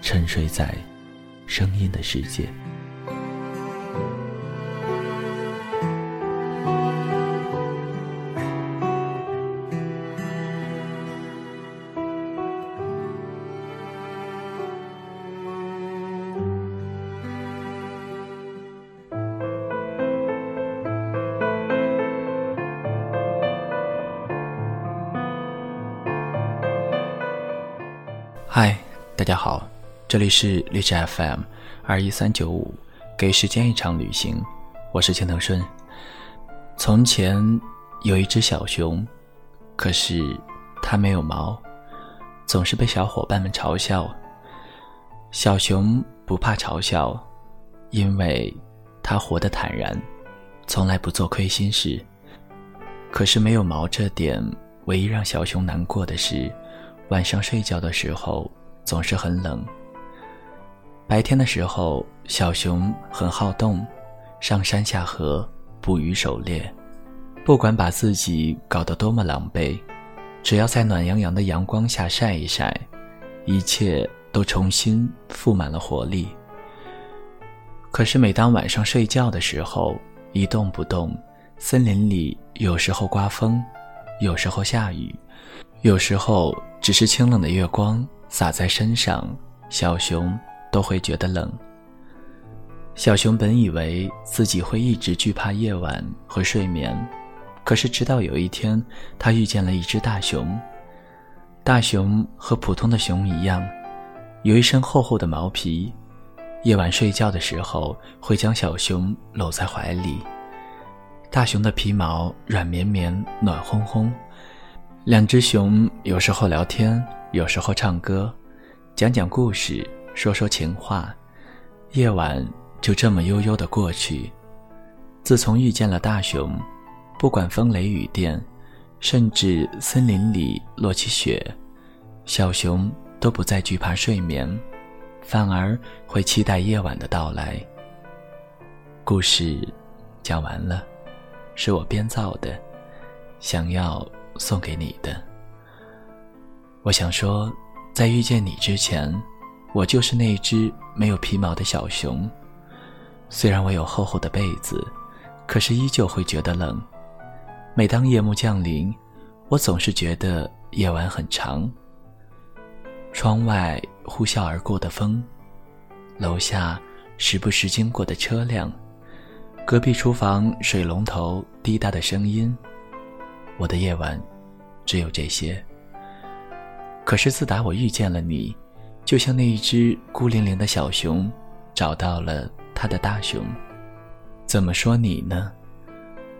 沉睡在声音的世界。嗨，大家好。这里是荔枝 FM 二一三九五，给时间一场旅行，我是青藤顺。从前有一只小熊，可是它没有毛，总是被小伙伴们嘲笑。小熊不怕嘲笑，因为它活得坦然，从来不做亏心事。可是没有毛这点，唯一让小熊难过的是，晚上睡觉的时候总是很冷。白天的时候，小熊很好动，上山下河，捕鱼狩猎。不管把自己搞得多么狼狈，只要在暖洋洋的阳光下晒一晒，一切都重新富满了活力。可是每当晚上睡觉的时候，一动不动，森林里有时候刮风，有时候下雨，有时候只是清冷的月光洒在身上，小熊。都会觉得冷。小熊本以为自己会一直惧怕夜晚和睡眠，可是直到有一天，他遇见了一只大熊。大熊和普通的熊一样，有一身厚厚的毛皮，夜晚睡觉的时候会将小熊搂在怀里。大熊的皮毛软绵绵、暖烘烘，两只熊有时候聊天，有时候唱歌，讲讲故事。说说情话，夜晚就这么悠悠的过去。自从遇见了大熊，不管风雷雨电，甚至森林里落起雪，小熊都不再惧怕睡眠，反而会期待夜晚的到来。故事讲完了，是我编造的，想要送给你的。我想说，在遇见你之前。我就是那只没有皮毛的小熊，虽然我有厚厚的被子，可是依旧会觉得冷。每当夜幕降临，我总是觉得夜晚很长。窗外呼啸而过的风，楼下时不时经过的车辆，隔壁厨房水龙头滴答的声音，我的夜晚只有这些。可是自打我遇见了你。就像那一只孤零零的小熊，找到了它的大熊。怎么说你呢？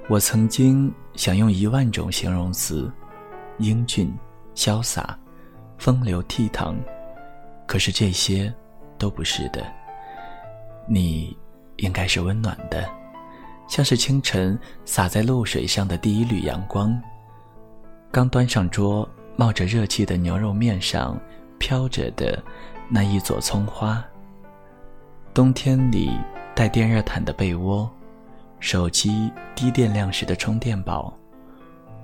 我曾经想用一万种形容词，英俊、潇洒、风流倜傥，可是这些都不是的。你应该是温暖的，像是清晨洒在露水上的第一缕阳光。刚端上桌，冒着热气的牛肉面上。飘着的那一撮葱花。冬天里带电热毯的被窝，手机低电量时的充电宝，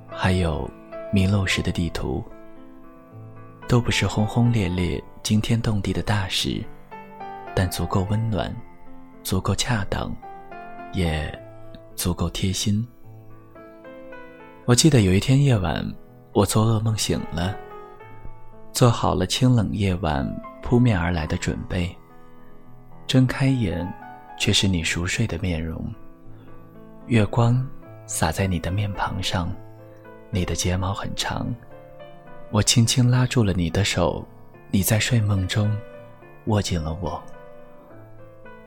还有迷路时的地图，都不是轰轰烈烈、惊天动地的大事，但足够温暖，足够恰当，也足够贴心。我记得有一天夜晚，我做噩梦醒了。做好了清冷夜晚扑面而来的准备，睁开眼，却是你熟睡的面容。月光洒在你的面庞上，你的睫毛很长。我轻轻拉住了你的手，你在睡梦中握紧了我。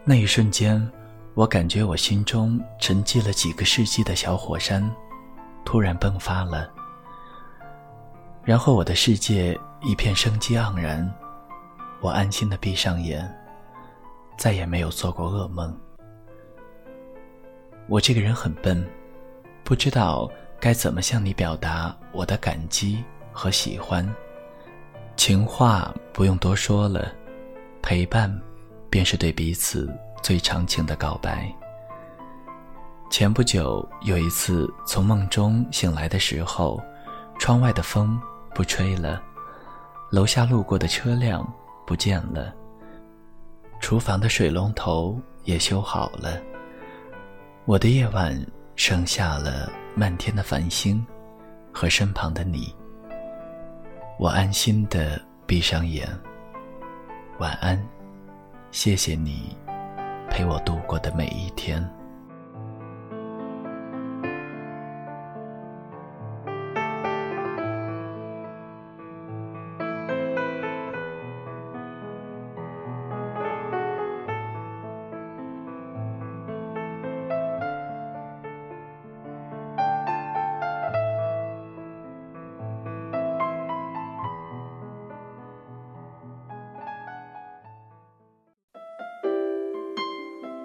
那一瞬间，我感觉我心中沉寂了几个世纪的小火山，突然迸发了。然后我的世界一片生机盎然，我安心的闭上眼，再也没有做过噩梦。我这个人很笨，不知道该怎么向你表达我的感激和喜欢。情话不用多说了，陪伴便是对彼此最长情的告白。前不久有一次从梦中醒来的时候，窗外的风。不吹了，楼下路过的车辆不见了，厨房的水龙头也修好了。我的夜晚剩下了漫天的繁星和身旁的你。我安心的闭上眼，晚安，谢谢你陪我度过的每一天。